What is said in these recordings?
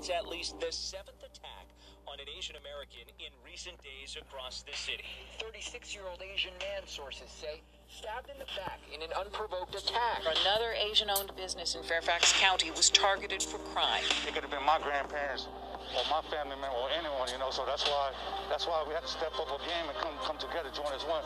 It's at least the seventh attack on an Asian American in recent days across the city. 36 year old Asian man, sources say, stabbed in the back in an unprovoked attack. Another Asian owned business in Fairfax County was targeted for crime. It could have been my grandparents or my family member or anyone, you know. So that's why that's why we have to step up our game and come come together, join as one.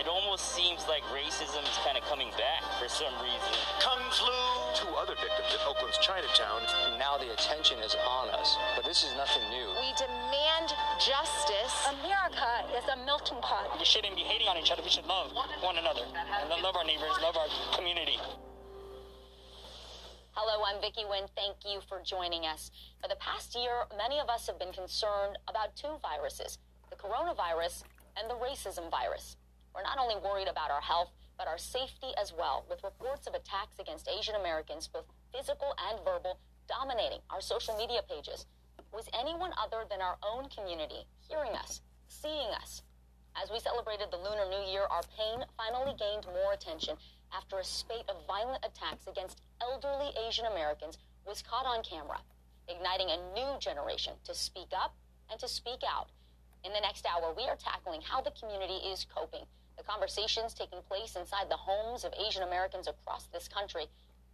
It almost seems like racism is kind of coming back for some reason. Kung Flu. Two other victims in Oakland's Chinatown. Now the attention is on us, but this is nothing new. We demand justice. America is a melting pot. We shouldn't be hating on each other. We should love one another and love our neighbors, love our community. Hello, I'm Vicki Nguyen. Thank you for joining us. For the past year, many of us have been concerned about two viruses the coronavirus and the racism virus. We're not only worried about our health, but our safety as well, with reports of attacks against Asian Americans, both physical and verbal, dominating our social media pages. Was anyone other than our own community hearing us, seeing us? As we celebrated the Lunar New Year, our pain finally gained more attention after a spate of violent attacks against elderly Asian Americans was caught on camera, igniting a new generation to speak up and to speak out. In the next hour, we are tackling how the community is coping, the conversations taking place inside the homes of Asian Americans across this country,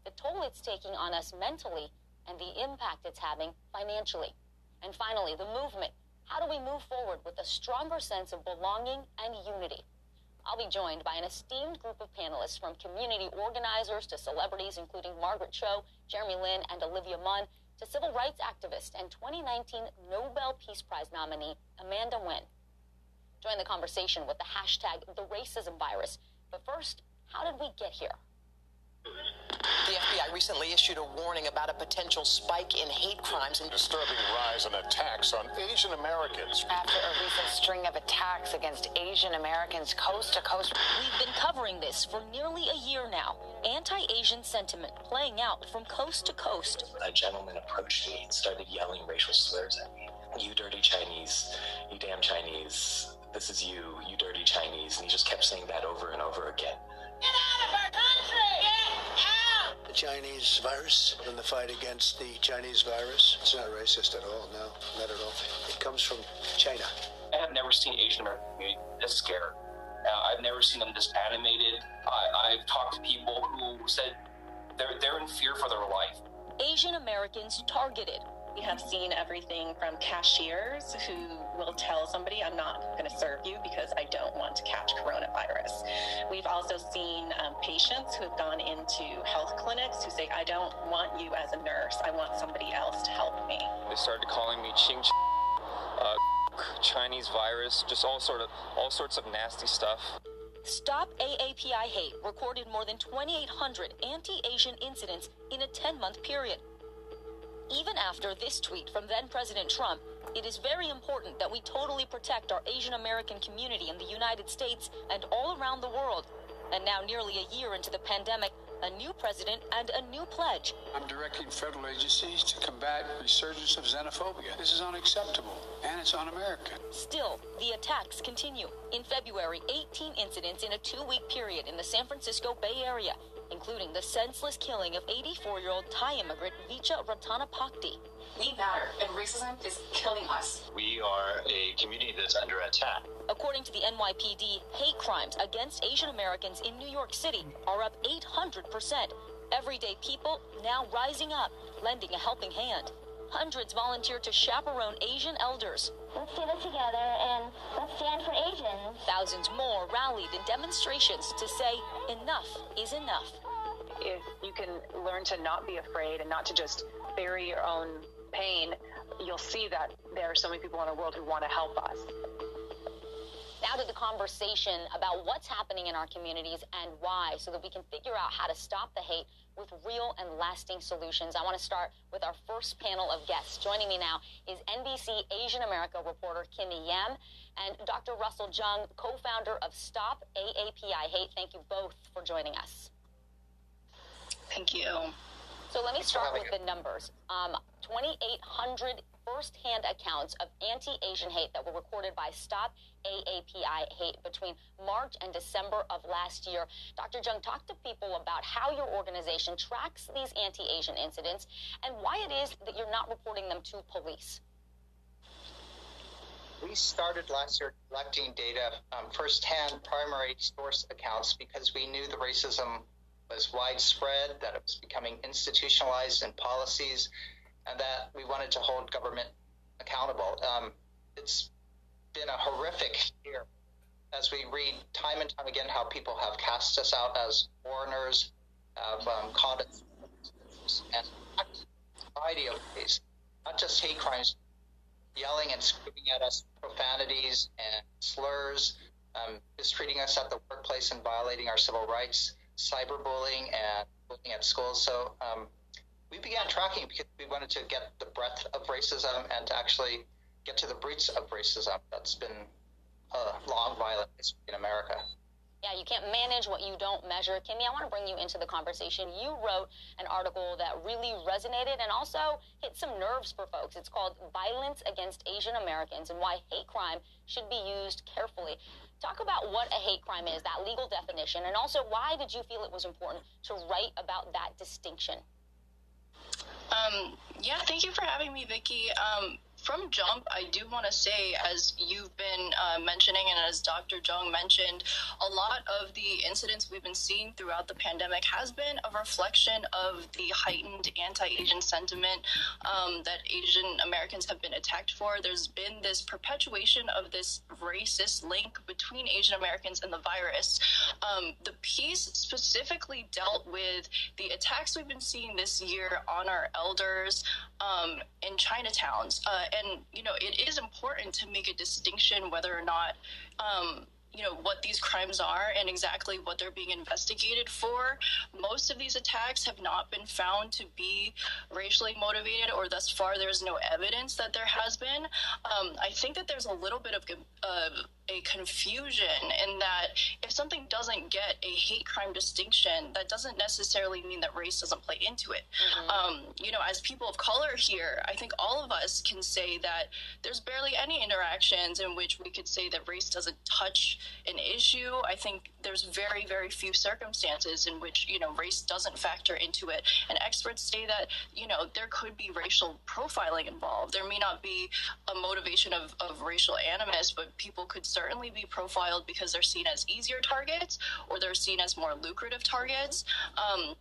the toll it's taking on us mentally, and the impact it's having financially. And finally, the movement. How do we move forward with a stronger sense of belonging and unity? I'll be joined by an esteemed group of panelists from community organizers to celebrities, including Margaret Cho, Jeremy Lin, and Olivia Munn, to civil rights activist and 2019 Nobel Peace Prize nominee Amanda Nguyen. Join the conversation with the hashtag the racism virus. But first, how did we get here? The FBI recently issued a warning about a potential spike in hate crimes and disturbing rise in attacks on Asian Americans. After a recent string of attacks against Asian Americans coast to coast. We've been covering this for nearly a year now. Anti Asian sentiment playing out from coast to coast. A gentleman approached me and started yelling racial slurs at me. You dirty Chinese, you damn Chinese, this is you, you dirty Chinese. And he just kept saying that over and over again. Get out of our country! Get out! The Chinese virus and the fight against the Chinese virus. It's not racist at all, no, not at all. It comes from China. I have never seen Asian American community this scared. Uh, I've never seen them this animated. I, I've talked to people who said they're, they're in fear for their life. Asian Americans targeted. We have seen everything from cashiers who will tell somebody, I'm not going to serve you because I don't want to catch coronavirus. We've also seen um, patients who have gone into health clinics who say, I don't want you as a nurse. I want somebody else to help me. They started calling me Ching uh, Chinese virus, just all sort of all sorts of nasty stuff. Stop AAPI Hate recorded more than 2,800 anti-Asian incidents in a 10-month period. Even after this tweet from then President Trump, it is very important that we totally protect our Asian American community in the United States and all around the world. And now, nearly a year into the pandemic, a new president and a new pledge. I'm directing federal agencies to combat resurgence of xenophobia. This is unacceptable, and it's un-American. Still, the attacks continue. In February, 18 incidents in a two-week period in the San Francisco Bay Area, including the senseless killing of 84-year-old Thai immigrant Vicha Ratanapakdi. We matter, and racism is killing us. We are a community that's under attack. According to the NYPD, hate crimes against Asian Americans in New York City are up 800%. Everyday people now rising up, lending a helping hand. Hundreds volunteered to chaperone Asian elders. Let's do this together and let's stand for Asians. Thousands more rallied in demonstrations to say enough is enough. If you can learn to not be afraid and not to just bury your own pain, you'll see that there are so many people in the world who want to help us. Now to the conversation about what's happening in our communities and why, so that we can figure out how to stop the hate with real and lasting solutions. I want to start with our first panel of guests. Joining me now is NBC Asian America reporter Kimmy Yam and Dr. Russell Jeung, co-founder of Stop AAPI Hate. Thank you both for joining us. Thank you. So let me start with the numbers. Um, 2,800 first-hand accounts of anti-Asian hate that were recorded by Stop AAPI Hate between March and December of last year. Dr. Jeung, talk to people about how your organization tracks these anti-Asian incidents and why it is that you're not reporting them to police. We started last year collecting data, um, firsthand primary source accounts, because we knew the racism was widespread, that it was becoming institutionalized in policies, that we wanted to hold government accountable. Um, it's been a horrific year as we read time and time again how people have cast us out as foreigners, have um, called us and a variety of ways, not just hate crimes, yelling and screaming at us profanities and slurs, um, mistreating us at the workplace and violating our civil rights, cyberbullying and bullying at schools. So um, we began tracking because we wanted to get the breadth of racism and to actually get to the roots of racism that's been a long, violent history in America. Yeah, you can't manage what you don't measure. Kimmy, I want to bring you into the conversation. You wrote an article that really resonated and also hit some nerves for folks. It's called Violence Against Asian Americans and Why Hate Crime Should Be Used Carefully. Talk about what a hate crime is, that legal definition, and also why did you feel it was important to write about that distinction? Um, yeah, thank you for having me, Vicki. Um, from jump, I do want to say, as you've been uh, mentioning and as Dr. Jeung mentioned, a lot of the incidents we've been seeing throughout the pandemic has been a reflection of the heightened anti-Asian sentiment um, that Asian Americans have been attacked for. There's been this perpetuation of this racist link between Asian Americans and the virus. Um, the piece specifically dealt with the attacks we've been seeing this year on our elders um, in Chinatowns. Uh, and you know it is important to make a distinction whether or not um, you know what these crimes are and exactly what they're being investigated for. Most of these attacks have not been found to be racially motivated, or thus far there's no evidence that there has been. Um, I think that there's a little bit of uh, a confusion in that if something doesn't get a hate crime distinction, that doesn't necessarily mean that race doesn't play into it. Mm-hmm. Um, you know, as people of color here, I think all of us can say that there's barely any interactions in which we could say that race doesn't touch an issue. I think there's very, very few circumstances in which, you know, race doesn't factor into it. And experts say that, you know, there could be racial profiling involved. There may not be a motivation of, of racial animus, but people could certainly be profiled because they're seen as easier targets or they're seen as more lucrative targets. Um,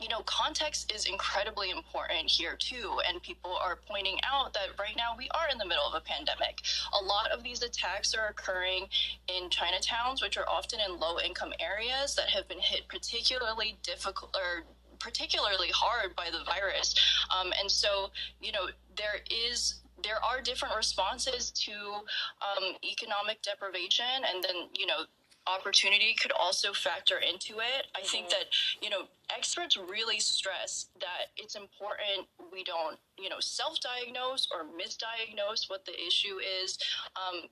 you know, context is incredibly important here too. And people are pointing out that right now we are in the middle of a pandemic. A lot of these attacks are occurring in Chinatowns, which are often in low income areas that have been hit particularly difficult or particularly hard by the virus. Um, and so, you know, there is there are different responses to um, economic deprivation, and then you know opportunity could also factor into it. I think mm-hmm. that, you know, experts really stress that it's important we don't, you know, self diagnose or misdiagnose what the issue is. Um,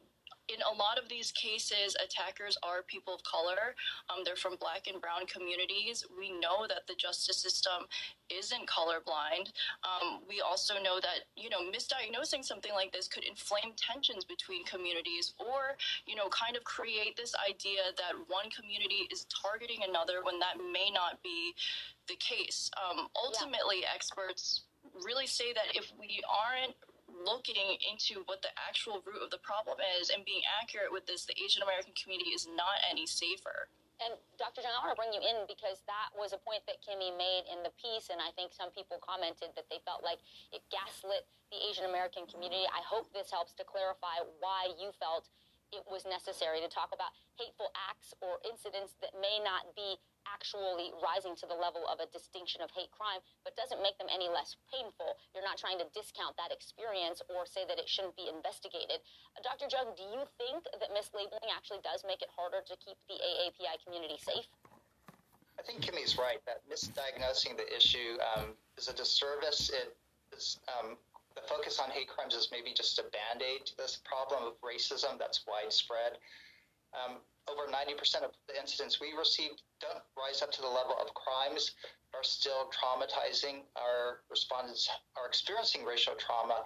in a lot of these cases, attackers are people of color. Um, they're from black and brown communities. We know that the justice system isn't colorblind. Um, we also know that, you know, misdiagnosing something like this could inflame tensions between communities or, you know, kind of create this idea that one community is targeting another when that may not be the case. Um, ultimately, yeah. experts really say that if we aren't looking into what the actual root of the problem is and being accurate with this, the Asian American community is not any safer. And Dr. Jeung, I want to bring you in because that was a point that Kimmy made in the piece, and I think some people commented that they felt like it gaslit the Asian American community. I hope this helps to clarify why you felt it was necessary to talk about hateful acts or incidents that may not be actually rising to the level of a distinction of hate crime, but doesn't make them any less painful. You're not trying to discount that experience or say that it shouldn't be investigated. Uh, Dr. Jeung, do you think that mislabeling actually does make it harder to keep the AAPI community safe? I think Kimmy's right that misdiagnosing the issue um, is a disservice. It is um, the focus on hate crimes is maybe just a band aid to this problem of racism that's widespread. Um, over 90% of the incidents we receive don't rise up to the level of crimes, are still traumatizing. Our respondents are experiencing racial trauma.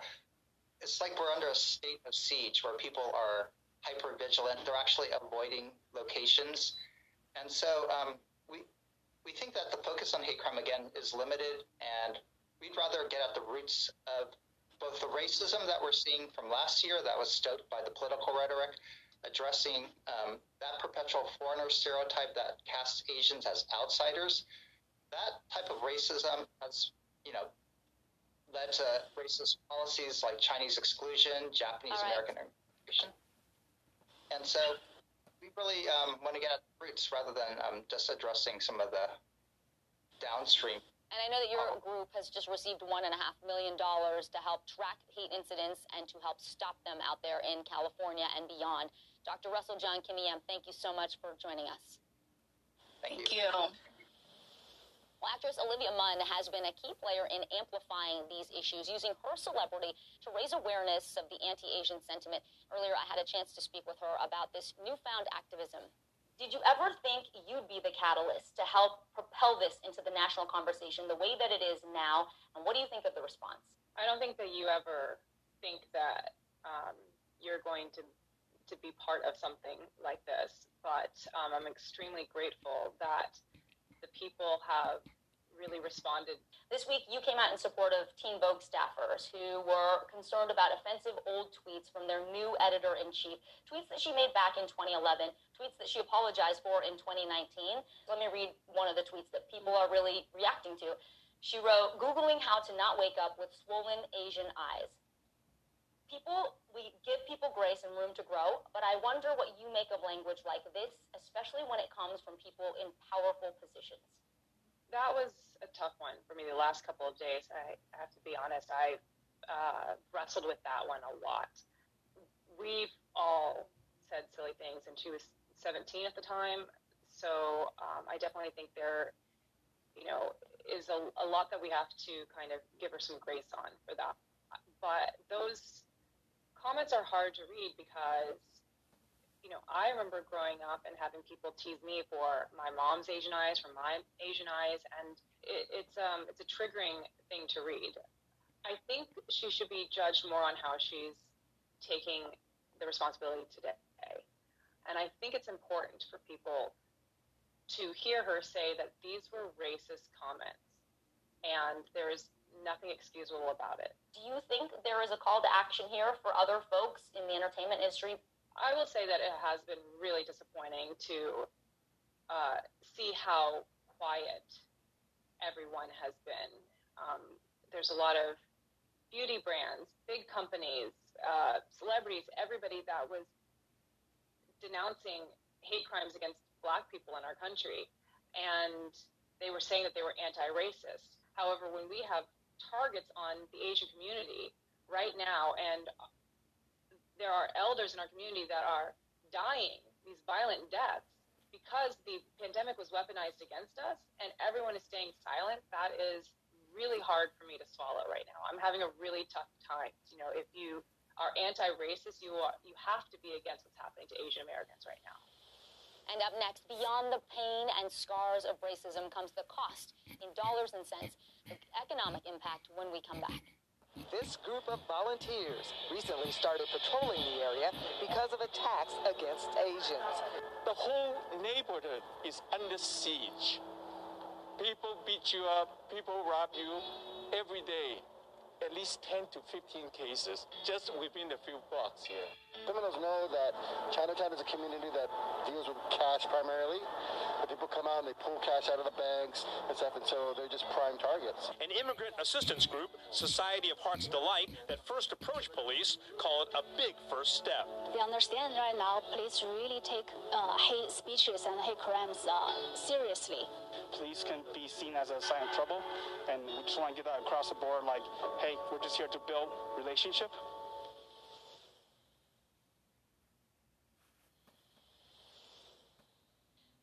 it's like we're under a state of siege where people are hyper vigilant. They're actually avoiding locations, and so um, we we think that the focus on hate crime again is limited, and we'd rather get at the roots of both the racism that we're seeing from last year that was stoked by the political rhetoric, addressing um, that perpetual foreigner stereotype that casts Asians as outsiders. That type of racism has, you know, led to racist policies like Chinese exclusion, Japanese American immigration. And so we really um, want to get at the roots rather than um, just addressing some of the downstream and I know that your group has just received $1.5 million to help track hate incidents and to help stop them out there in California and beyond. Dr. Russell Jeung Kim Yam, thank you so much for joining us. Thank, you. Well, actress Olivia Munn has been a key player in amplifying these issues, using her celebrity to raise awareness of the anti Asian sentiment. Earlier, I had a chance to speak with her about this newfound activism did you ever think you'd be the catalyst to help propel this into the national conversation the way that it is now? And what do you think of the response? I don't think that you ever think that um, you're going to to be part of something like this, but um, I'm extremely grateful that the people have really responded. This week, you came out in support of Teen Vogue staffers who were concerned about offensive old tweets from their new editor in chief, tweets that she made back in 2011, tweets that she apologized for in 2019. Let me read one of the tweets that people are really reacting to. She wrote, Googling how to not wake up with swollen Asian eyes. People, we give people grace and room to grow, but I wonder what you make of language like this, especially when it comes from people in powerful positions that was a tough one for me the last couple of days. I, have to be honest. I uh, wrestled with that one a lot. We've all said silly things, and she was 17 at the time. So um, I definitely think there, you know, is a, a lot that we have to kind of give her some grace on for that. But those comments are hard to read because you know, I remember growing up and having people tease me for my mom's Asian eyes, for my Asian eyes, and it, it's um it's a triggering thing to read. I think she should be judged more on how she's taking the responsibility today, and I think it's important for people to hear her say that these were racist comments, and there is nothing excusable about it. Do you think there is a call to action here for other folks in the entertainment industry I will say that it has been really disappointing to uh, see how quiet everyone has been. Um, there's a lot of beauty brands, big companies, uh, celebrities, everybody that was denouncing hate crimes against black people in our country. And they were saying that they were anti racist. However, when we have targets on the Asian community right now, and there are elders in our community that are dying these violent deaths because the pandemic was weaponized against us and everyone is staying silent. That is really hard for me to swallow right now. I'm having a really tough time. You know if you are anti-racist you are you have to be against what's happening to asian americans right now. And up next, beyond the pain and scars of racism comes the cost in dollars and cents, the economic impact when we come back. This group of volunteers recently started patrolling the area because of attacks against Asians. The whole neighborhood is under siege. People beat you up, people rob you every day. At least 10 to 15 cases just within a few blocks here. Criminals know that Chinatown is a community that deals with cash primarily The people come out and they pull cash out of the banks and stuff, and so they're just prime targets. An immigrant assistance group, Society of Hearts Delight, that first approached police, call it a big first step. They understand right now police really take uh, hate speeches and hate crimes uh, seriously. Police can be seen as a sign of trouble, and we just want to get that across the board like, hey, we're just here to build relationship.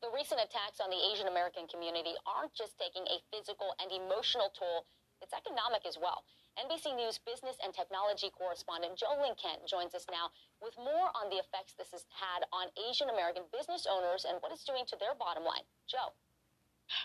The recent attacks on the Asian American community aren't just taking a physical and emotional toll, it's economic as well. NBC News business and technology correspondent Jo Ling Kent joins us now with more on the effects this has had on Asian American business owners and what it's doing to their bottom line. Joe.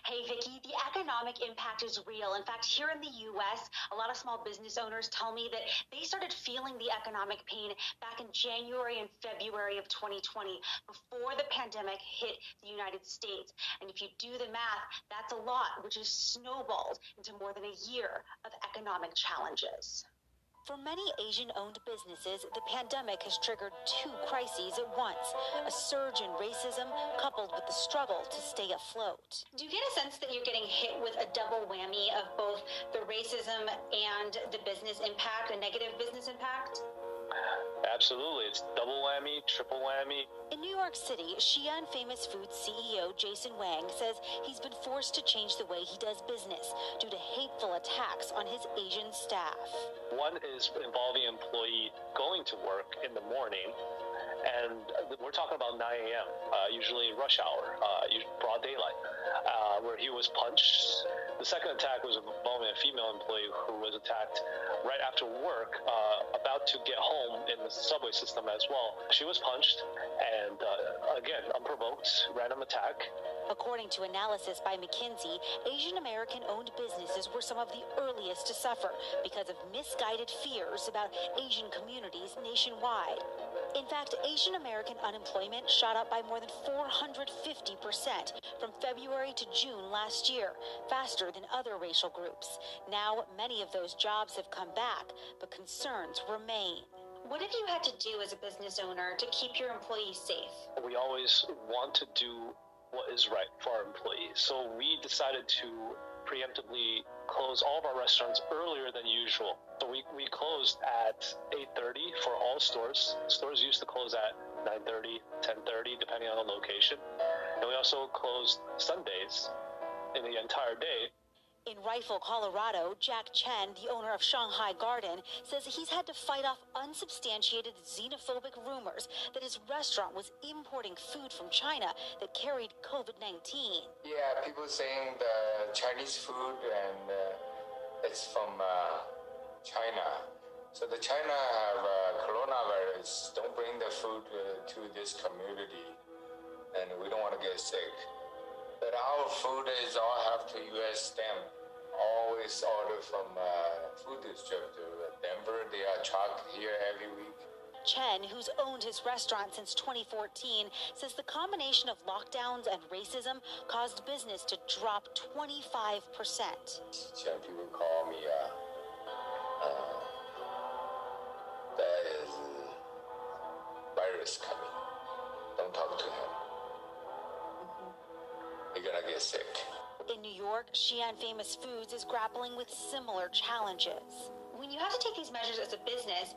Hey, Vicki, the economic impact is real. In fact, here in the U.S., a lot of small business owners tell me that they started feeling the economic pain back in January and February of 2020, before the pandemic hit the United States. And if you do the math, that's a lot, which has snowballed into more than a year of economic challenges. For many Asian owned businesses, the pandemic has triggered two crises at once a surge in racism coupled with the struggle to stay afloat. Do you get a sense that you're getting hit with a double whammy of both the racism and the business impact, a negative business impact? Absolutely. It's double whammy, triple whammy. In New York City, Xi'an Famous Foods CEO Jason Wang says he's been forced to change the way he does business due to hateful attacks on his Asian staff. One is involving employee going to work in the morning and we're talking about 9 a.m., uh, usually rush hour, uh, broad daylight, uh, where he was punched. The second attack was involving a female employee who was attacked right after work, uh, about to get home in the subway system as well. She was punched, and uh, again, unprovoked, random attack. According to analysis by McKinsey, Asian American owned businesses were some of the earliest to suffer because of misguided fears about Asian communities nationwide. In fact, Asian American unemployment shot up by more than 450% from February to June last year, faster than other racial groups. Now, many of those jobs have come back, but concerns remain. What have you had to do as a business owner to keep your employees safe? We always want to do what is right for our employees. So we decided to preemptively close all of our restaurants earlier than usual. So we, we closed at 8.30 for all stores. Stores used to close at 9.30, 10.30, depending on the location. And we also closed Sundays in the entire day in Rifle, Colorado, Jack Chen, the owner of Shanghai Garden, says he's had to fight off unsubstantiated xenophobic rumors that his restaurant was importing food from China that carried COVID 19. Yeah, people saying the Chinese food and uh, it's from uh, China. So the China have uh, coronavirus. Don't bring the food uh, to this community, and we don't want to get sick. But our food is all have to U.S. stamp. Always order from uh, food distributor Denver. They are truck here every week. Chen, who's owned his restaurant since 2014, says the combination of lockdowns and racism caused business to drop 25%. Some people call me, uh, uh, that is virus coming. Don't talk to him you're gonna get sick. In New York, Xi'an Famous Foods is grappling with similar challenges. When you have to take these measures as a business,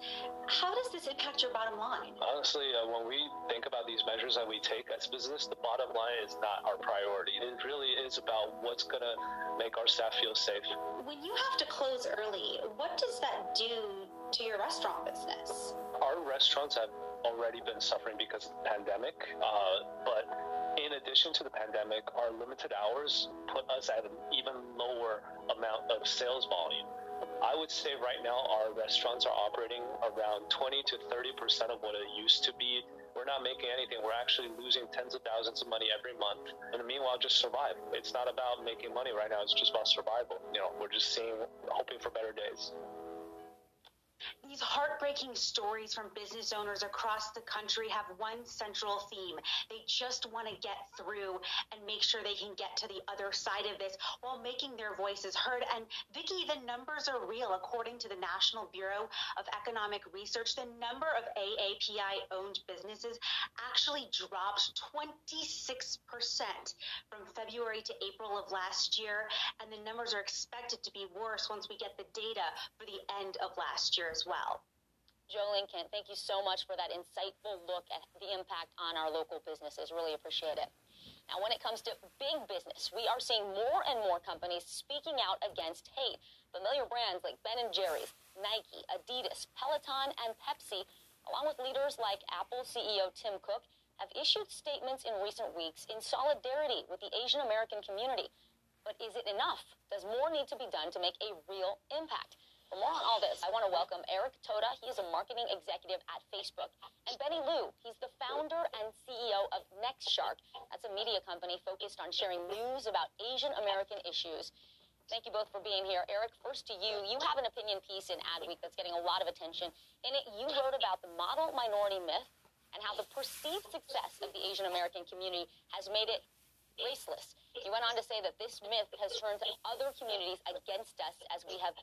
how does this impact your bottom line? Honestly, uh, when we think about these measures that we take as business, the bottom line is not our priority. It really is about what's going to make our staff feel safe. When you have to close early, what does that do to your restaurant business? Our restaurants have already been suffering because of the pandemic, uh, but in addition to the pandemic, our limited hours put us at an even lower amount of sales volume. I would say right now our restaurants are operating around 20 to 30 percent of what it used to be. We're not making anything. We're actually losing tens of thousands of money every month. And meanwhile, just survive. It's not about making money right now. It's just about survival. You know, we're just seeing, hoping for better days. These heartbreaking stories from business owners across the country have one central theme. They just want to get through and make sure they can get to the other side of this while making their voices heard. And Vicki, the numbers are real. According to the National Bureau of Economic Research, the number of AAPI owned businesses actually dropped 26% from February to April of last year. And the numbers are expected to be worse once we get the data for the end of last year as well. Jo Ling Kent, thank you so much for that insightful look at the impact on our local businesses. Really appreciate it. Now, when it comes to big business, we are seeing more and more companies speaking out against hate. Familiar brands like Ben and Jerry's, Nike, Adidas, Peloton, and Pepsi, along with leaders like Apple CEO Tim Cook, have issued statements in recent weeks in solidarity with the Asian American community. But is it enough? Does more need to be done to make a real impact? For more on all this, I want to welcome Eric Toda. He is a marketing executive at Facebook. And Benny Luo, he's the founder and CEO of NextShark. That's a media company focused on sharing news about Asian American issues. Thank you both for being here. Eric, first to you. You have an opinion piece in Adweek that's getting a lot of attention. In it, you wrote about the model minority myth and how the perceived success of the Asian American community has made it raceless. He went on to say that this myth has turned other communities against us as we have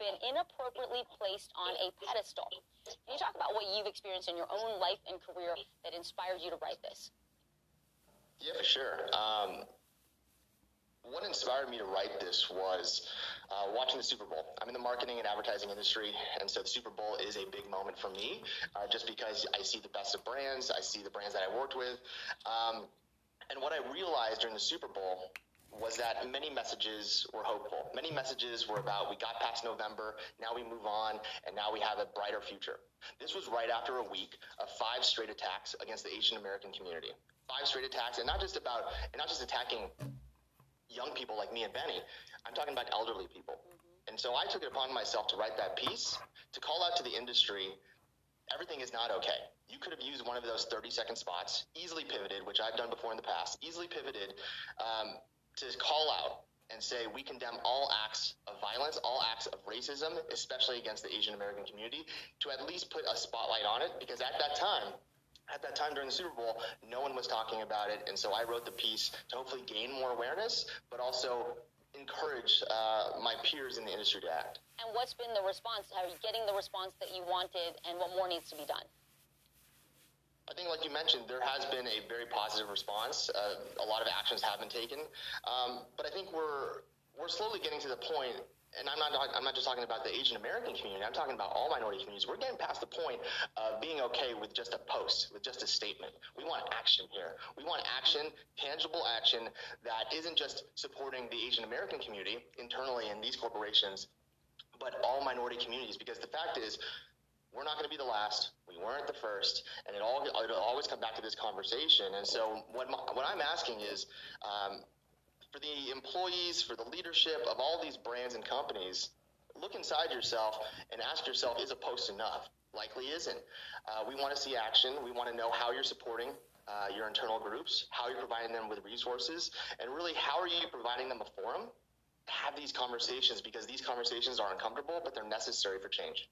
been inappropriately placed on a pedestal. Can you talk about what you've experienced in your own life and career that inspired you to write this? Yeah, for sure. Um, what inspired me to write this was uh, watching the Super Bowl. I'm in the marketing and advertising industry, and so the Super Bowl is a big moment for me, uh, just because I see the best of brands, I see the brands that I worked with, um, and what I realized during the Super Bowl was that many messages were hopeful. Many messages were about we got past November, now we move on, and now we have a brighter future. This was right after a week of five straight attacks against the Asian American community. Five straight attacks, and not just about, and not just attacking young people like me and Benny. I'm talking about elderly people. Mm-hmm. And so I took it upon myself to write that piece, to call out to the industry, everything is not okay. You could have used one of those 30 second spots, easily pivoted, which I've done before in the past, easily pivoted um, to call out and say we condemn all acts of violence, all acts of racism, especially against the Asian American community, to at least put a spotlight on it, because at that time, at that time during the Super Bowl, no one was talking about it, and so I wrote the piece to hopefully gain more awareness, but also encourage uh, my peers in the industry to act. And what's been the response? Are you getting the response that you wanted, and what more needs to be done? I think, like you mentioned, there has been a very positive response. Uh, a lot of actions have been taken, um, but I think we're we're slowly getting to the point and I'm not I'm not just talking about the Asian American community. I'm talking about all minority communities. We're getting past the point of being okay with just a post, with just a statement. We want action here. We want action, tangible action that isn't just supporting the Asian American community internally in these corporations, but all minority communities. Because the fact is, we're not going to be the last. We weren't the first, and it all it'll always come back to this conversation. And so, what my, what I'm asking is. Um, for the employees, for the leadership of all these brands and companies, look inside yourself and ask yourself, is a post enough? Likely isn't. Uh, we want to see action. We want to know how you're supporting uh, your internal groups, how you're providing them with resources, and really how are you providing them a forum to have these conversations because these conversations are uncomfortable, but they're necessary for change.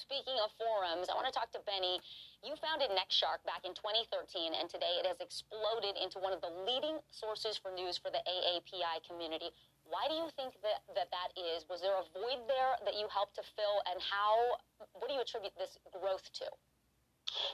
Speaking of forums, I want to talk to Benny. You founded NextShark back in 2013, and today it has exploded into one of the leading sources for news for the AAPI community. Why do you think that, that that is? Was there a void there that you helped to fill, and how? What do you attribute this growth to?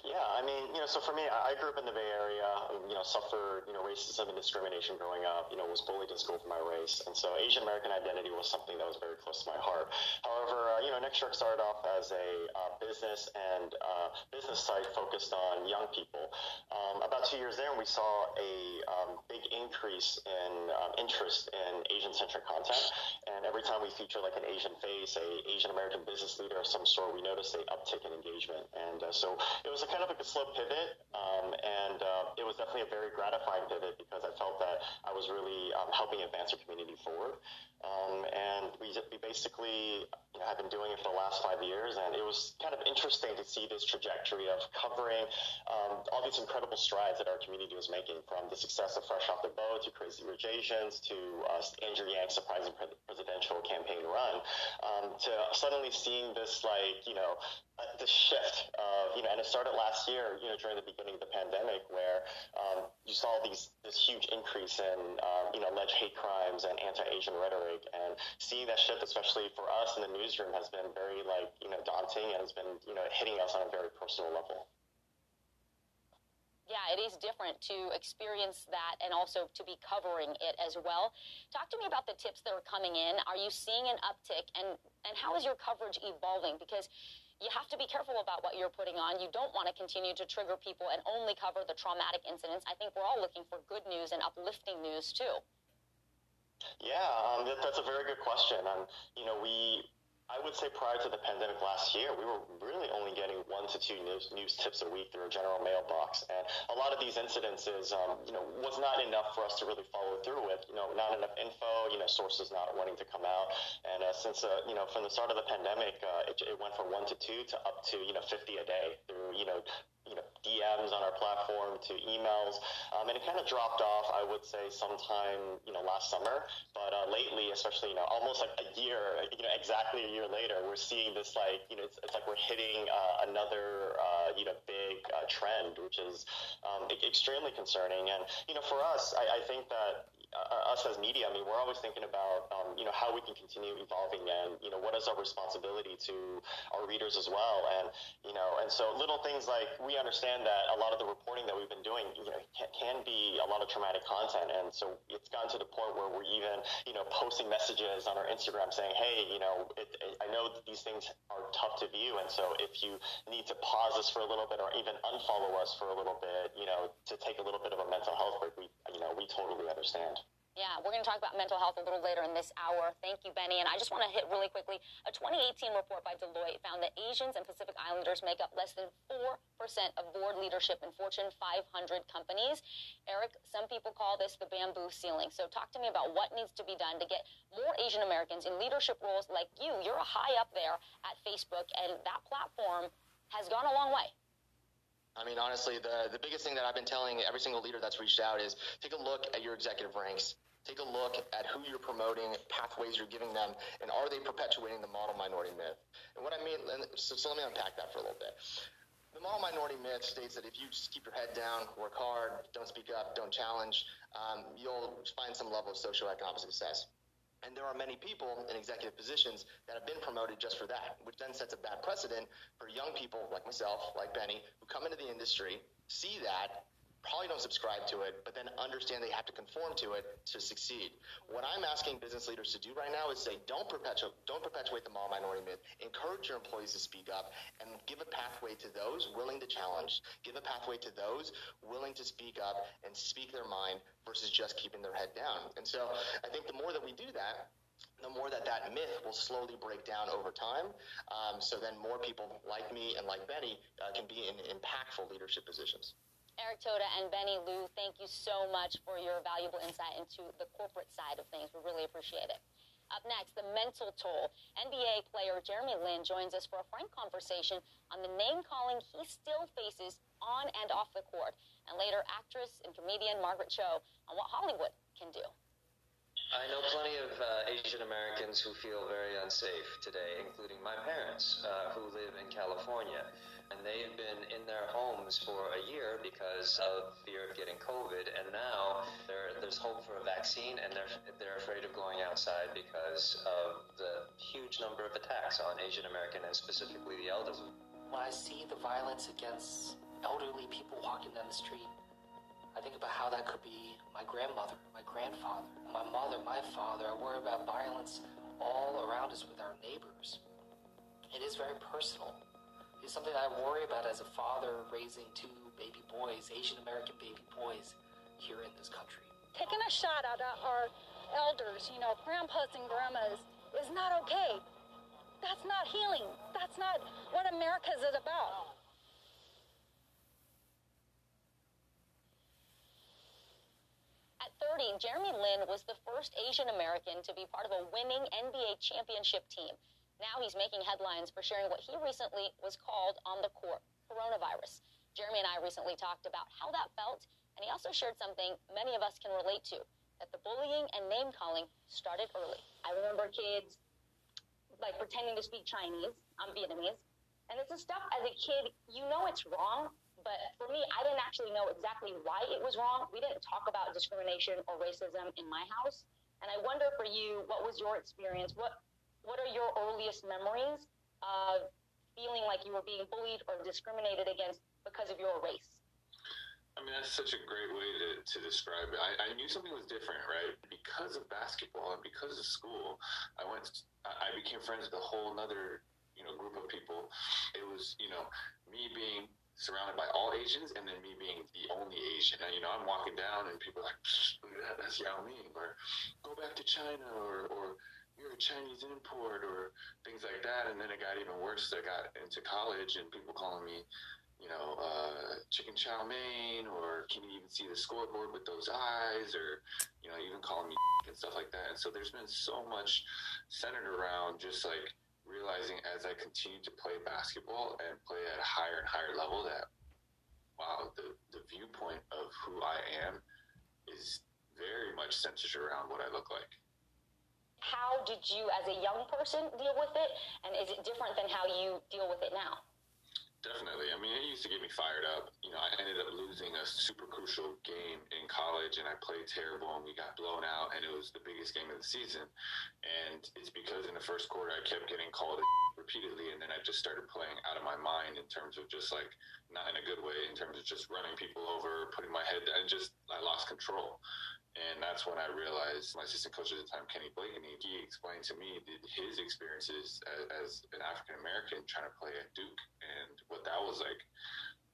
Yeah, I mean, you know, so for me, I grew up in the Bay Area, you know, suffered, you know, racism and discrimination growing up, you know, was bullied in school for my race. And so Asian American identity was something that was very close to my heart. However, uh, you know, NextShark started off as a uh, business and uh, business site focused on young people. Um, about two years there, we saw a um, big increase in um, interest in Asian-centric content. And every time we feature like an Asian face, a Asian American business leader of some sort, we noticed a uptick in engagement. And uh, so it was a kind of like a slow pivot, um, and uh, it was definitely a very gratifying pivot because I felt that I was really um, helping advance our community forward. Um, and we, we basically you know, have been doing it for the last five years, and it was kind of interesting to see this trajectory of covering um, all these incredible strides that our community was making, from the success of Fresh Off the Boat to Crazy Rich Asians to uh, Andrew Yang's surprising pre- presidential campaign run, um, to suddenly seeing this like you know uh, the shift of you know, and started last year, you know, during the beginning of the pandemic, where um, you saw these this huge increase in um, you know alleged hate crimes and anti-Asian rhetoric, and seeing that shift, especially for us in the newsroom, has been very like you know daunting and has been you know hitting us on a very personal level. Yeah, it is different to experience that and also to be covering it as well. Talk to me about the tips that are coming in. Are you seeing an uptick and and how is your coverage evolving because you have to be careful about what you're putting on. You don't want to continue to trigger people and only cover the traumatic incidents. I think we're all looking for good news and uplifting news too. Yeah, um, that, that's a very good question. Um, you know, we I would say prior to the pandemic last year, we were really only getting one to two news, news tips a week through a general mailbox. And a lot of these incidences, um, you know, was not enough for us to really follow through with. You know, not enough info, you know, sources not wanting to come out. And uh, since, uh, you know, from the start of the pandemic, uh, it, it went from one to two to up to, you know, 50 a day through, you know, you know, DMs on our platform to emails, um, and it kind of dropped off. I would say sometime you know last summer, but uh, lately, especially you know almost like a year, you know exactly a year later, we're seeing this like you know it's, it's like we're hitting uh, another uh, you know big uh, trend, which is um, extremely concerning. And you know for us, I, I think that uh, us as media, I mean, we're always thinking about, um, you know, how we can continue evolving and, you know, what is our responsibility to our readers as well. And, you know, and so little things like we understand that a lot of the reporting that we've been doing, you know, can, can be a lot of traumatic content. And so it's gotten to the point where we're even, you know, posting messages on our Instagram saying, hey, you know, it, it, I know that these things are tough to view. And so if you need to pause us for a little bit or even unfollow us for a little bit, you know, to take a little bit of a mental health break, we, you know, we totally understand. Yeah, we're going to talk about mental health a little later in this hour. Thank you, Benny. And I just want to hit really quickly a 2018 report by Deloitte found that Asians and Pacific Islanders make up less than 4% of board leadership in Fortune 500 companies. Eric, some people call this the bamboo ceiling. So talk to me about what needs to be done to get more Asian Americans in leadership roles like you. You're high up there at Facebook, and that platform has gone a long way. I mean, honestly, the, the biggest thing that I've been telling every single leader that's reached out is take a look at your executive ranks. Take a look at who you're promoting, pathways you're giving them, and are they perpetuating the model minority myth? And what I mean, so, so let me unpack that for a little bit. The model minority myth states that if you just keep your head down, work hard, don't speak up, don't challenge, um, you'll find some level of socioeconomic success. And there are many people in executive positions that have been promoted just for that, which then sets a bad precedent for young people like myself, like Benny, who come into the industry, see that, probably don't subscribe to it, but then understand they have to conform to it to succeed. What I'm asking business leaders to do right now is say, don't perpetuate, don't perpetuate the mall minority myth. Encourage your employees to speak up and give a pathway to those willing to challenge. Give a pathway to those willing to speak up and speak their mind versus just keeping their head down. And so I think the more that we do that, the more that that myth will slowly break down over time. Um, so then more people like me and like Benny uh, can be in impactful leadership positions. Eric Toda and Benny Luo, thank you so much for your valuable insight into the corporate side of things. We really appreciate it. Up next, the mental toll. NBA player Jeremy Lin joins us for a frank conversation on the name calling he still faces on and off the court. And later, actress and comedian Margaret Cho on what Hollywood can do. I know plenty of uh, Asian Americans who feel very unsafe today, including my parents uh, who live in California and they have been in their homes for a year because of fear of getting COVID, and now there's hope for a vaccine, and they're they're afraid of going outside because of the huge number of attacks on Asian American and specifically the elderly. When I see the violence against elderly people walking down the street, I think about how that could be my grandmother, my grandfather, my mother, my father. I worry about violence all around us with our neighbors. It is very personal is something I worry about as a father raising two baby boys, Asian American baby boys, here in this country. Taking a shot at our elders, you know, grandpas and grandmas, is not okay. That's not healing. That's not what America is about. At 30, Jeremy Lin was the first Asian American to be part of a winning NBA championship team. Now he's making headlines for sharing what he recently was called on the court coronavirus. Jeremy and I recently talked about how that felt, and he also shared something many of us can relate to that the bullying and name calling started early. I remember kids like pretending to speak Chinese. I'm Vietnamese. And this is stuff as a kid, you know it's wrong, but for me, I didn't actually know exactly why it was wrong. We didn't talk about discrimination or racism in my house. And I wonder for you, what was your experience? What what are your earliest memories of feeling like you were being bullied or discriminated against because of your race? I mean, that's such a great way to, to describe it. I, I knew something was different, right? Because of basketball and because of school, I went, I became friends with a whole other, you know, group of people. It was, you know, me being surrounded by all Asians and then me being the only Asian. And, you know, I'm walking down and people are like, look at that, that's Yao Ming, or go back to China, or, or you're a Chinese import or things like that. And then it got even worse. I got into college and people calling me, you know, uh, chicken chow mein, or can you even see the scoreboard with those eyes, or you know, even calling me and stuff like that. And so there's been so much centered around just like realizing as I continue to play basketball and play at a higher and higher level that wow, the, the viewpoint of who I am is very much centered around what I look like. How did you, as a young person, deal with it? And is it different than how you deal with it now? Definitely. I mean, it used to get me fired up. You know, I ended up losing a super crucial game in college, and I played terrible, and we got blown out, and it was the biggest game of the season. And it's because in the first quarter, I kept getting called repeatedly, and then I just started playing out of my mind in terms of just like not in a good way, in terms of just running people over, putting my head down, and just I lost control. And that's when I realized my assistant coach at the time, Kenny Blakeney, he explained to me his experiences as, as an African American trying to play at Duke and what that was like.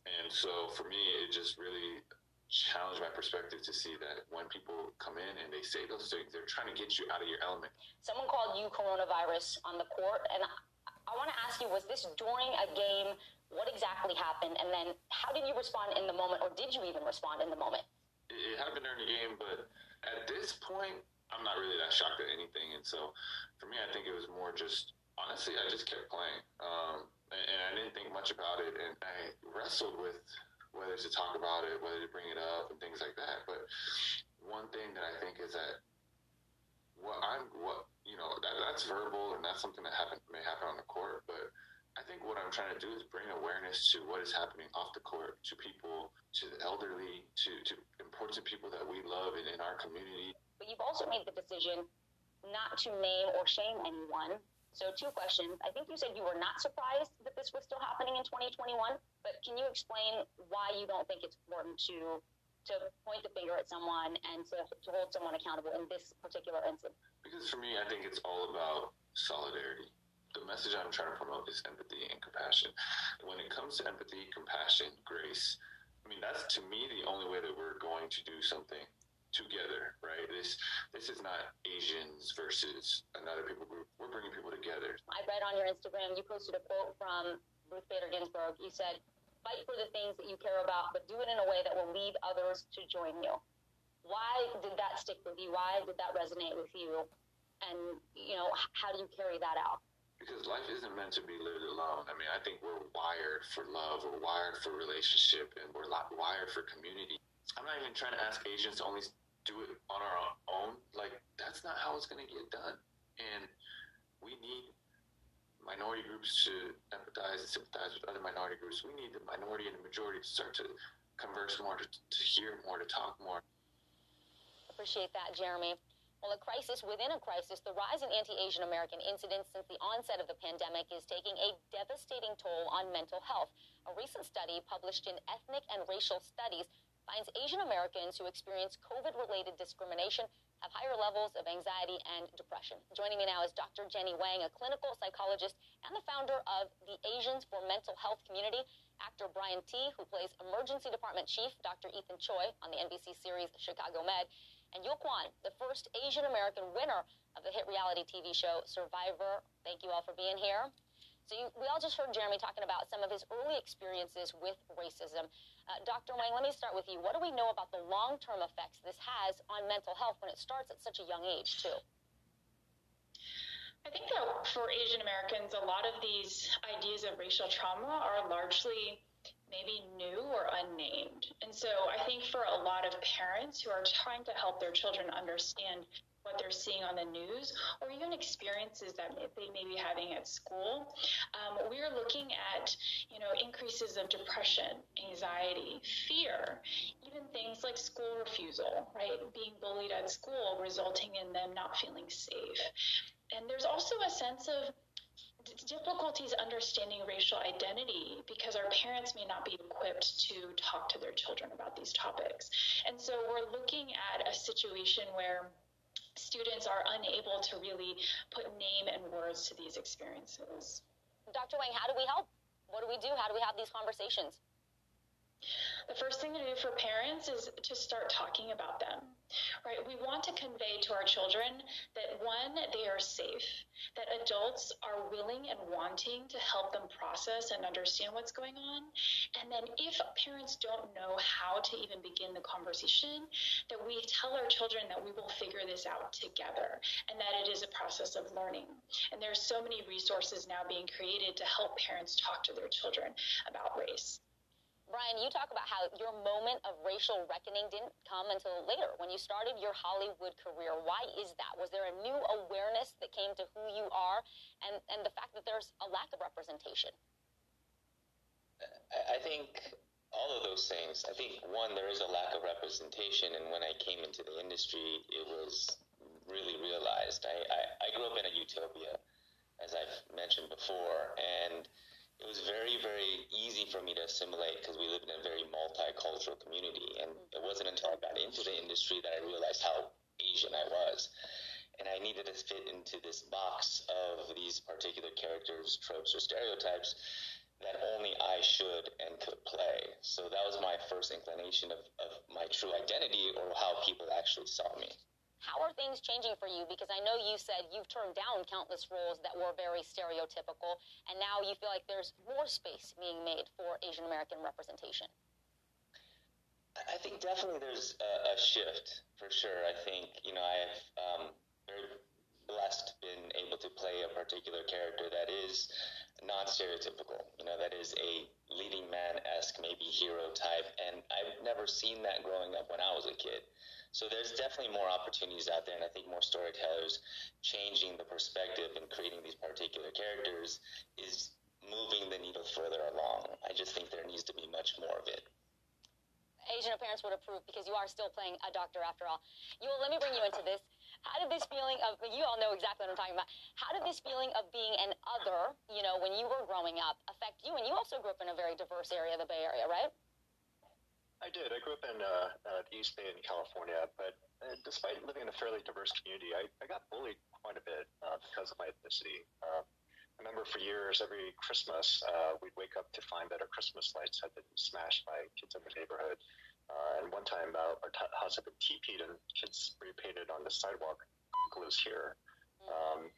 And so for me, it just really challenged my perspective to see that when people come in and they say those things, they're trying to get you out of your element. Someone called you coronavirus on the court, and I want to ask you: Was this during a game? What exactly happened? And then, how did you respond in the moment, or did you even respond in the moment? It happened during the game, but at this point, I'm not really that shocked at anything. And so for me, I think it was more just honestly, I just kept playing, um, and, and, I didn't think much about it, and I wrestled with whether to talk about it, whether to bring it up, and things like that. But one thing that I think is that what I'm what you know that that's verbal and that's something that happen may happen on the court, but I think what I'm trying to do is bring awareness to what is happening off the court to people, to the elderly, to, to important people that we love and in our community. But you've also made the decision not to name or shame anyone. So, two questions. I think you said you were not surprised that this was still happening in 2021, but can you explain why you don't think it's important to to point the finger at someone and to, to hold someone accountable in this particular incident? Because for me, I think it's all about solidarity the message I'm trying to promote is empathy and compassion. When it comes to empathy, compassion, grace, I mean that's to me the only way that we're going to do something together, right? This this is not Asians versus another people group. We're bringing people together. I read on your Instagram you posted a quote from Ruth Bader Ginsburg. You said, "Fight for the things that you care about, but do it in a way that will lead others to join you." Why did that stick with you? Why did that resonate with you? And you know, how do you carry that out? Because life isn't meant to be lived alone. I mean, I think we're wired for love, we're wired for relationship, and we're wired for community. I'm not even trying to ask Asians to only do it on our own. Like, that's not how it's going to get done. And we need minority groups to empathize and sympathize with other minority groups. We need the minority and the majority to start to converse more, to, to hear more, to talk more. Appreciate that, Jeremy. Well, a crisis within a crisis, the rise in anti Asian American incidents since the onset of the pandemic is taking a devastating toll on mental health. A recent study published in Ethnic and Racial Studies finds Asian Americans who experience COVID related discrimination have higher levels of anxiety and depression. Joining me now is Dr. Jenny Wang, a clinical psychologist and the founder of the Asians for Mental Health community. Actor Brian Tee, who plays Emergency Department Chief Dr. Ethan Choi on the NBC series Chicago Med and Yul Kwon, the first Asian American winner of the hit reality TV show Survivor. Thank you all for being here. So you, we all just heard Jeremy talking about some of his early experiences with racism. Uh, Dr. Wang, let me start with you. What do we know about the long-term effects this has on mental health when it starts at such a young age, too? I think that for Asian Americans, a lot of these ideas of racial trauma are largely maybe new or unnamed. And so I think for a lot of parents who are trying to help their children understand what they're seeing on the news or even experiences that they may be having at school um, we're looking at you know increases of depression anxiety fear even things like school refusal right being bullied at school resulting in them not feeling safe and there's also a sense of difficulties understanding racial identity because our parents may not be equipped to talk to their children about these topics. And so we're looking at a situation where students are unable to really put name and words to these experiences. Dr. Wang, how do we help? What do we do? How do we have these conversations? The first thing to do for parents is to start talking about them, right? We want to convey to our children that one, they are safe, that adults are willing and wanting to help them process and understand what's going on. And then if parents don't know how to even begin the conversation, that we tell our children that we will figure this out together and that it is a process of learning. And there are so many resources now being created to help parents talk to their children about race. Brian, you talk about how your moment of racial reckoning didn't come until later when you started your Hollywood career. Why is that? Was there a new awareness that came to who you are and, and the fact that there's a lack of representation? I think all of those things. I think one, there is a lack of representation, and when I came into the industry, it was really realized. I, I, I grew up in a utopia, as I've mentioned before, and it was very, very easy for me to assimilate because we lived in a very multicultural community. And it wasn't until I got into the industry that I realized how Asian I was. And I needed to fit into this box of these particular characters, tropes, or stereotypes that only I should and could play. So that was my first inclination of, of my true identity or how people actually saw me. How are things changing for you? Because I know you said you've turned down countless roles that were very stereotypical, and now you feel like there's more space being made for Asian American representation. I think definitely there's a, a, shift for sure. I think, you know, I have um, very blessed been able to play a particular character that is non-stereotypical. You know, that is a leading man-esque, maybe hero type, and I've never seen that growing up when I was a kid. So there's definitely more opportunities out there, and I think more storytellers changing the perspective and creating these particular characters is moving the needle further along. I just think there needs to be much more of it. Asian parents would approve because you are still playing a doctor after all. Yul let me bring you into this. How did this feeling of you all know exactly what I'm talking about? How did this feeling of being an other, you know, when you were growing up, affect you? And you also grew up in a very diverse area of the Bay Area, right? I did. I grew up in uh, uh, the East Bay in California, but uh, despite living in a fairly diverse community, I, I got bullied quite a bit uh, because of my ethnicity. Uh, I remember for years, every Christmas, uh, we'd wake up to find that our Christmas lights had been smashed by kids in the neighborhood. Uh, and one time, uh, our t- house had been TP'd and kids spray painted on the sidewalk, glues here. Um,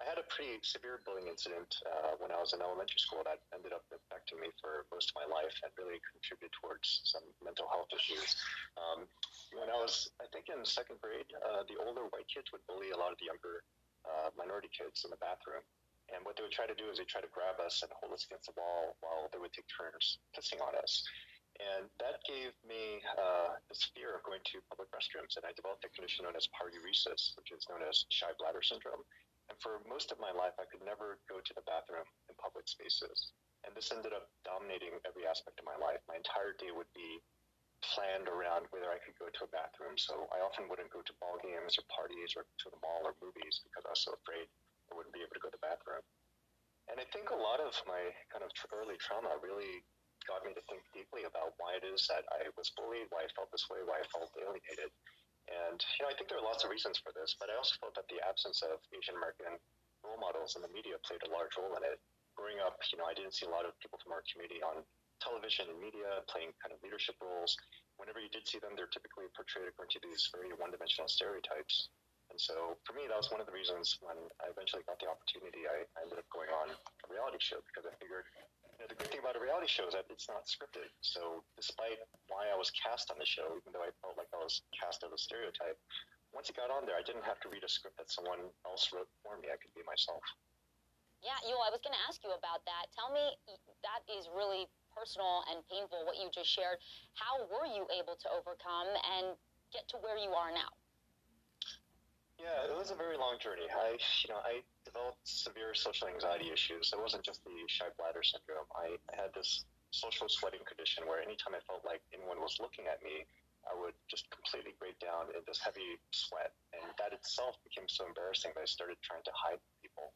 I had a pretty severe bullying incident uh, when I was in elementary school that ended up affecting me for most of my life and really contributed towards some mental health issues. Um, when I was, I think, in second grade, uh, the older white kids would bully a lot of the younger uh, minority kids in the bathroom. And what they would try to do is they try to grab us and hold us against the wall while they would take turns pissing on us. And that gave me uh, this fear of going to public restrooms. And I developed a condition known as paruresis, which is known as shy bladder syndrome. And for most of my life, I could never go to the bathroom in public spaces. And this ended up dominating every aspect of my life. My entire day would be planned around whether I could go to a bathroom. So I often wouldn't go to ball games or parties or to the mall or movies because I was so afraid I wouldn't be able to go to the bathroom. And I think a lot of my kind of early trauma really got me to think deeply about why it is that I was bullied, why I felt this way, why I felt alienated. And, you know, I think there are lots of reasons for this, but I also felt that the absence of Asian American role models in the media played a large role in it. Growing up, you know, I didn't see a lot of people from our community on television and media playing kind of leadership roles. Whenever you did see them, they're typically portrayed according to these very one dimensional stereotypes. And so for me, that was one of the reasons when I eventually got the opportunity, I, I ended up going on a reality show because I figured know, the great thing about a reality show is that it's not scripted. So despite why I was cast on the show, even though I felt like I was cast as a stereotype, once it got on there, I didn't have to read a script that someone else wrote for me. I could be myself. Yeah, you. I was going to ask you about that. Tell me, that is really personal and painful what you just shared. How were you able to overcome and get to where you are now? Yeah, it was a very long journey. I, you know, I developed severe social anxiety issues. It wasn't just the shy bladder syndrome. I, had this social sweating condition where anytime I felt like anyone was looking at me, I would just completely break down in this heavy sweat. And that itself became so embarrassing that I started trying to hide from people.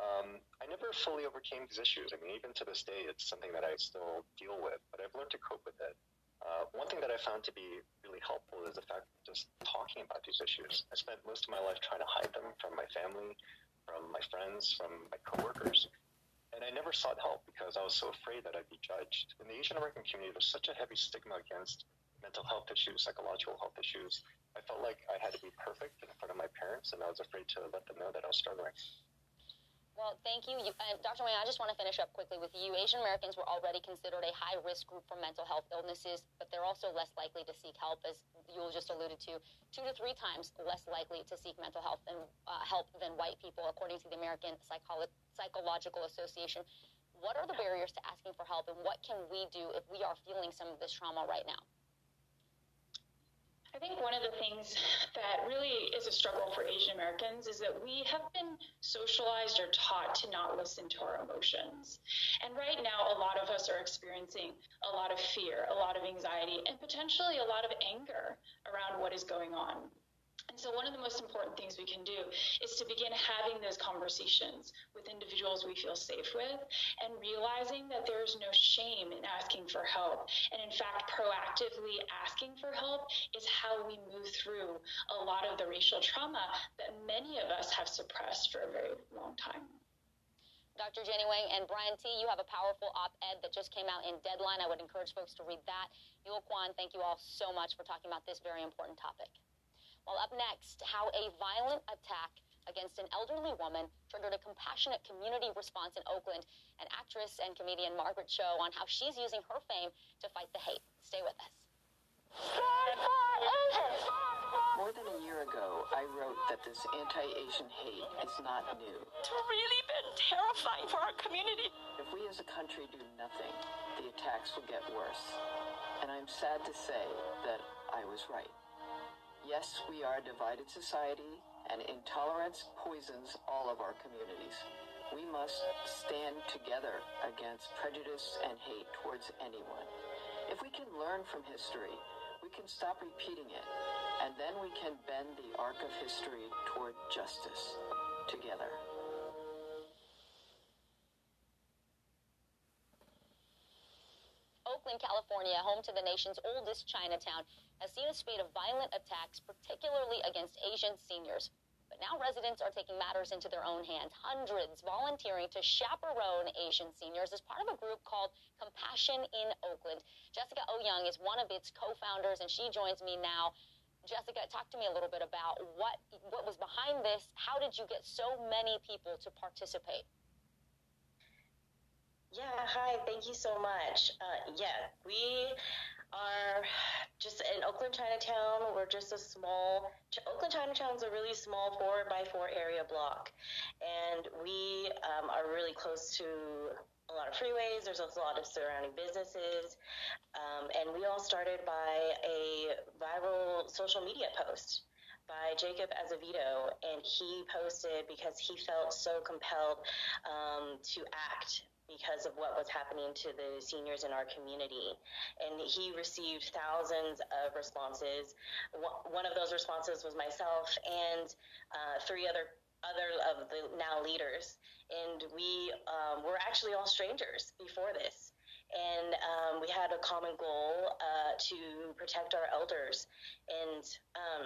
Um, I never fully overcame these issues. I mean, even to this day, it's something that I still deal with, but I've learned to cope with it. Uh, one thing that I found to be helpful is the fact of just talking about these issues. I spent most of my life trying to hide them from my family, from my friends, from my coworkers. And I never sought help because I was so afraid that I'd be judged. In the Asian American community, there's such a heavy stigma against mental health issues, psychological health issues. I felt like I had to be perfect in front of my parents, and I was afraid to let them know that I was struggling. Well, thank you. you uh, Dr. Wang, I just want to finish up quickly with you. Asian Americans were already considered a high risk group for mental health illnesses, they're also less likely to seek help, as you just alluded to, two to three times less likely to seek mental health and uh, help than white people, according to the American Psycholo- Psychological Association. What are the barriers to asking for help, and what can we do if we are feeling some of this trauma right now? I think one of the things that really is a struggle for Asian Americans is that we have been socialized or taught to not listen to our emotions. And right now, a lot of us are experiencing a lot of fear, a lot of anxiety, and potentially a lot of anger around what is going on. And so, one of the most important things we can do is to begin having those conversations with individuals we feel safe with and realizing that there's no shame in asking for help. And in fact, proactively asking for help is how we move through a lot of the racial trauma that many of us have suppressed for a very long time. Dr. Jenny Wang and Brian Tee, you have a powerful op ed that just came out in Deadline. I would encourage folks to read that. Yul Kwon, thank you all so much for talking about this very important topic. Well, up next, how a violent attack against an elderly woman triggered a compassionate community response in Oakland, and actress and comedian Margaret Cho on how she's using her fame to fight the hate. Stay with us. More than a year ago, I wrote that this anti-Asian hate is not new. It's really been terrifying for our community. If we as a country do nothing, the attacks will get worse. And I'm sad to say that I was right. Yes, we are a divided society, and intolerance poisons all of our communities. We must stand together against prejudice and hate towards anyone. If we can learn from history, we can stop repeating it, and then we can bend the arc of history toward justice together. Oakland, California, home to the nation's oldest Chinatown, has seen a spate of violent attacks, particularly against Asian seniors. But now residents are taking matters into their own hands. Hundreds volunteering to chaperone Asian seniors as part of a group called Compassion in Oakland. Jessica Owyoung is one of its co-founders, and she joins me now. Jessica, talk to me a little bit about what what was behind this. How did you get so many people to participate? Yeah, hi, thank you so much. Uh, yeah, we are just in Oakland Chinatown. We're just a small, Oakland Chinatown is a really small four by four area block. And we um, are really close to a lot of freeways. There's a lot of surrounding businesses. Um, and we all started by a viral social media post by Jacob Azevedo, and he posted because he felt so compelled um, to act because of what was happening to the seniors in our community. And he received thousands of responses. One of those responses was myself and uh, three other other of the now leaders. And we um, were actually all strangers before this. And um, we had a common goal uh, to protect our elders. And um,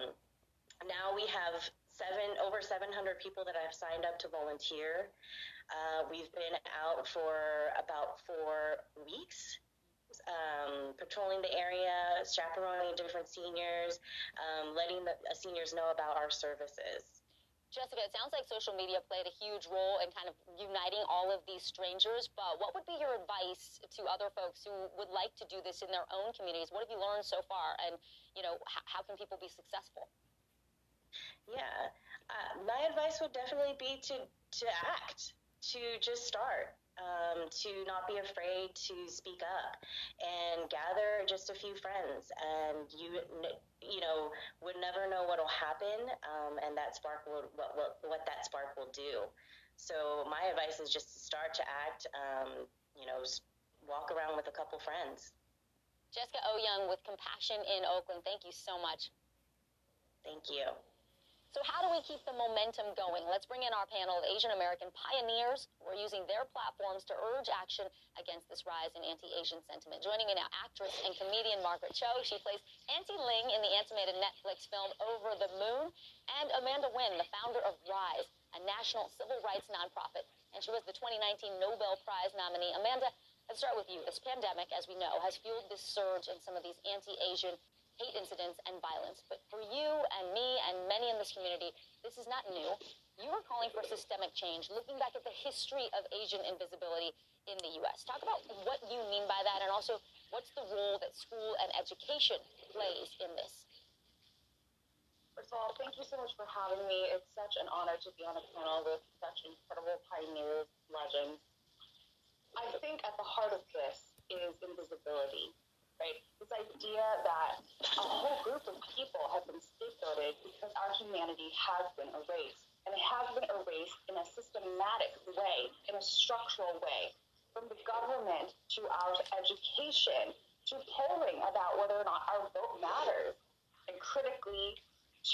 now we have seven over 700 people that have signed up to volunteer. Uh, we've been out for about four weeks. Um, patrolling the area, chaperoning different seniors, um, letting the uh, seniors know about our services. Jessica, it sounds like social media played a huge role in kind of uniting all of these strangers, but what would be your advice to other folks who would like to do this in their own communities? What have you learned so far? And, you know, h- how can people be successful? Yeah, uh, my advice would definitely be to, to act to just start. Um, to not be afraid to speak up and gather just a few friends. And you you know would never know what'll happen um, and that spark will what, what what that spark will do. So my advice is just to start to act um, you know walk around with a couple friends. Jessica Owyoung with compassion in oakland thank you so much. Thank you so, how do we keep the momentum going? Let's bring in our panel of Asian American pioneers who are using their platforms to urge action against this rise in anti Asian sentiment. Joining me now, actress and comedian Margaret Cho. She plays Auntie Ling in the animated Netflix film Over the Moon, and Amanda Nguyen, the founder of RISE, a national civil rights nonprofit. And she was the 2019 Nobel Prize nominee. Amanda, let's start with you. This pandemic, as we know, has fueled this surge in some of these anti Asian hate incidents and violence. But for you and me and many in this community, this is not new. You are calling for systemic change, looking back at the history of Asian invisibility in the U.S. Talk about what you mean by that, and also what's the role that school and education plays in this. First of all, thank you so much for having me. It's such an honor to be on a panel with such incredible pioneers, legends. I think at the heart of this is invisibility, right? This idea that a whole group of people have been scapegoated because our humanity has been erased. And it has been erased in a systematic way, in a structural way, from the government to our education to polling about whether or not our vote matters, and critically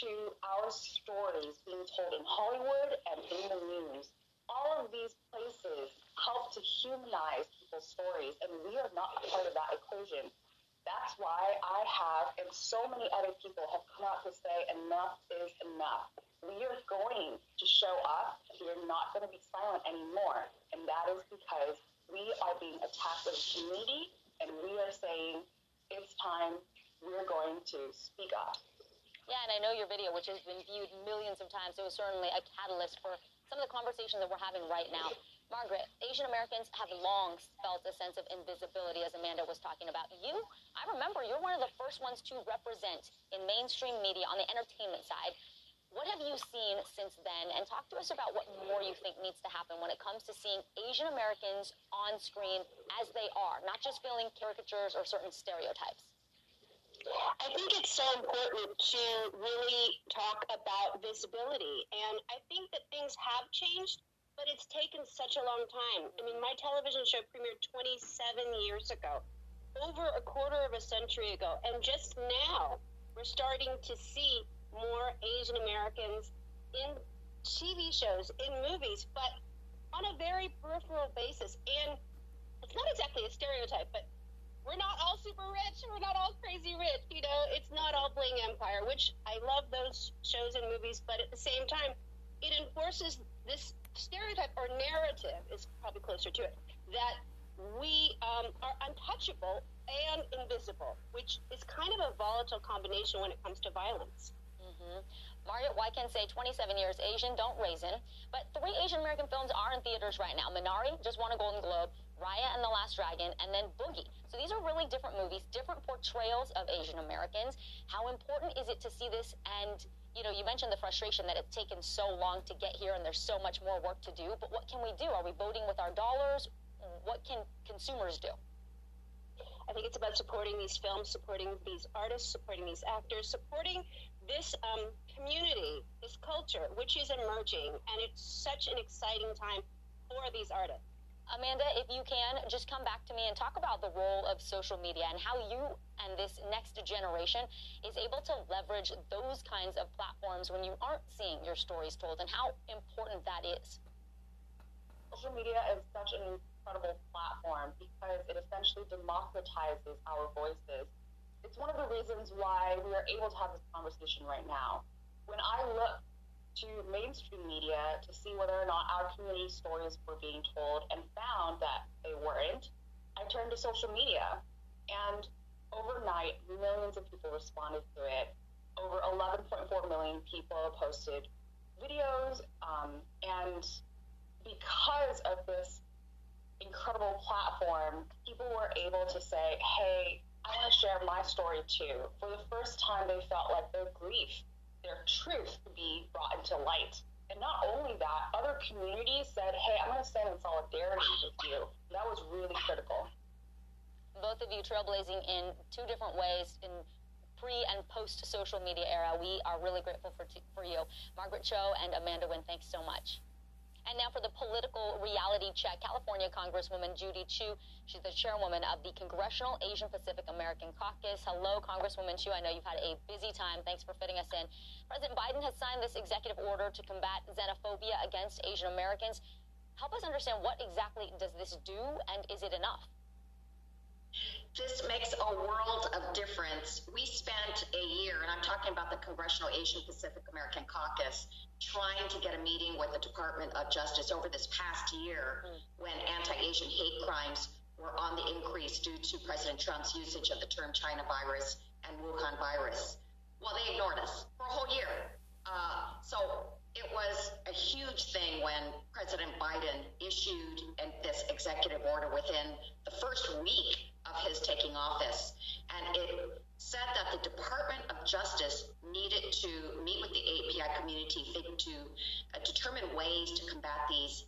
to our stories being told in Hollywood and in the news. All of these places help to humanize people's stories, and we are not a part of that equation. That's why I have, and so many other people have come out to say enough is enough. We are going to show up. We are not going to be silent anymore. And that is because we are being attacked as a community, and we are saying it's time. We're going to speak up. Yeah, and I know your video, which has been viewed millions of times, it was certainly a catalyst for some of the conversations that we're having right now. Margaret, Asian Americans have long felt a sense of invisibility, as Amanda was talking about. You, I remember, you're one of the first ones to represent in mainstream media on the entertainment side. What have you seen since then? And talk to us about what more you think needs to happen when it comes to seeing Asian Americans on screen as they are, not just feeling caricatures or certain stereotypes. I think it's so important to really talk about visibility. And I think that things have changed but it's taken such a long time. I mean, my television show premiered 27 years ago, over a quarter of a century ago, and just now we're starting to see more Asian Americans in TV shows, in movies, but on a very peripheral basis. And it's not exactly a stereotype, but we're not all super rich. We're not all crazy rich. You know, it's not all Bling Empire, which I love those shows and movies, but at the same time, it enforces this stereotype or narrative is probably closer to it that we um, are untouchable and invisible, which is kind of a volatile combination when it comes to violence. Mm-hmm. Margaret Wycan say 27 years Asian, don't raisin. But three Asian American films are in theaters right now. Minari just won a Golden Globe, Raya and the Last Dragon, and then Boogie. So these are really different movies, different portrayals of Asian Americans. How important is it to see this and you know, you mentioned the frustration that it's taken so long to get here and there's so much more work to do. But what can we do? Are we voting with our dollars? What can consumers do? I think it's about supporting these films, supporting these artists, supporting these actors, supporting this um, community, this culture, which is emerging. And it's such an exciting time for these artists. Amanda, if you can, just come back to me and talk about the role of social media and how you and this next generation is able to leverage those kinds of platforms when you aren't seeing your stories told and how important that is. Social media is such an incredible platform because it essentially democratizes our voices. It's one of the reasons why we are able to have this conversation right now. When I look to mainstream media to see whether or not our community stories were being told and found that they weren't, I turned to social media. And overnight, millions of people responded to it. Over 11.4 million people posted videos. Um, and because of this incredible platform, people were able to say, hey, I want to share my story too. For the first time, they felt like their grief their truth to be brought into light. And not only that, other communities said, hey, I'm going to stand in solidarity with you. That was really critical. Both of you trailblazing in two different ways in pre and post social media era. We are really grateful for, t- for you. Margaret Cho and Amanda Nguyen, thanks so much. And now for the political reality check. California Congresswoman Judy Chu, she's the chairwoman of the Congressional Asian Pacific American Caucus. Hello, Congresswoman Chu. I know you've had a busy time. Thanks for fitting us in. President Biden has signed this executive order to combat xenophobia against Asian Americans. Help us understand what exactly does this do and is it enough? This makes a world of difference. We spent a year, and I'm talking about the Congressional Asian Pacific American Caucus, trying to get a meeting with the Department of Justice over this past year mm. when anti Asian hate crimes were on the increase due to President Trump's usage of the term China virus and Wuhan virus. Well, they ignored us for a whole year. Uh, so it was a huge thing when President Biden issued this executive order within the first week of his taking office. And it said that the Department of Justice needed to meet with the API community to uh, determine ways to combat these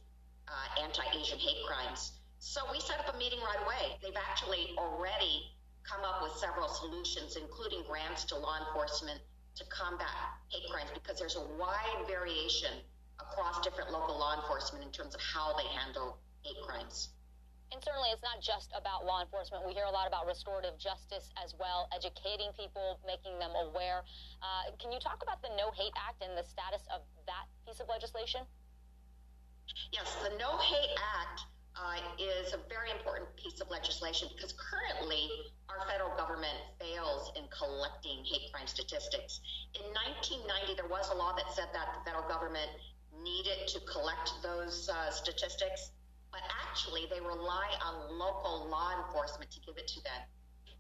uh, anti Asian hate crimes. So we set up a meeting right away. They've actually already come up with several solutions, including grants to law enforcement to combat hate crimes, because there's a wide variation across different local law enforcement in terms of how they handle hate crimes. And certainly, it's not just about law enforcement. We hear a lot about restorative justice as well, educating people, making them aware. Uh, can you talk about the No Hate Act and the status of that piece of legislation? Yes, the No Hate Act uh, is a very important piece of legislation because currently our federal government fails in collecting hate crime statistics. In 1990, there was a law that said that the federal government needed to collect those uh, statistics but actually they rely on local law enforcement to give it to them.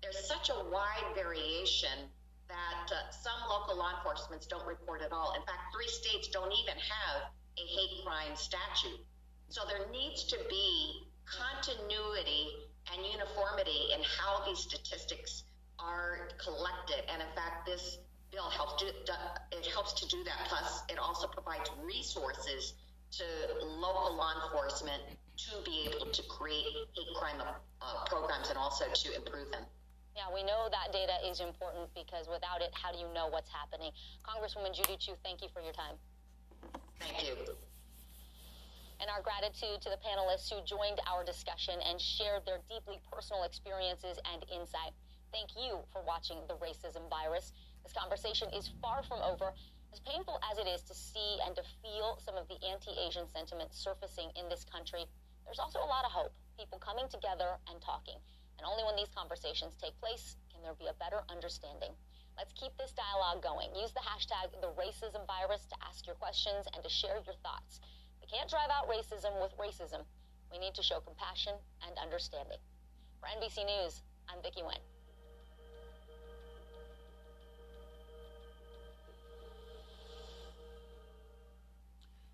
There's such a wide variation that uh, some local law enforcements don't report at all. In fact, three states don't even have a hate crime statute. So there needs to be continuity and uniformity in how these statistics are collected. And in fact, this bill helps do it helps to do that. Plus, it also provides resources to local law enforcement to be able to create hate crime uh, programs and also to improve them. Yeah, we know that data is important because without it, how do you know what's happening? Congresswoman Judy Chu, thank you for your time. Thank you. And our gratitude to the panelists who joined our discussion and shared their deeply personal experiences and insight. Thank you for watching The Racism Virus. This conversation is far from over. As painful as it is to see and to feel some of the anti Asian sentiment surfacing in this country, there's also a lot of hope, people coming together and talking. And only when these conversations take place can there be a better understanding. Let's keep this dialogue going. Use the hashtag the racism virus to ask your questions and to share your thoughts. We can't drive out racism with racism. We need to show compassion and understanding. For NBC News, I'm Vicki Nguyen.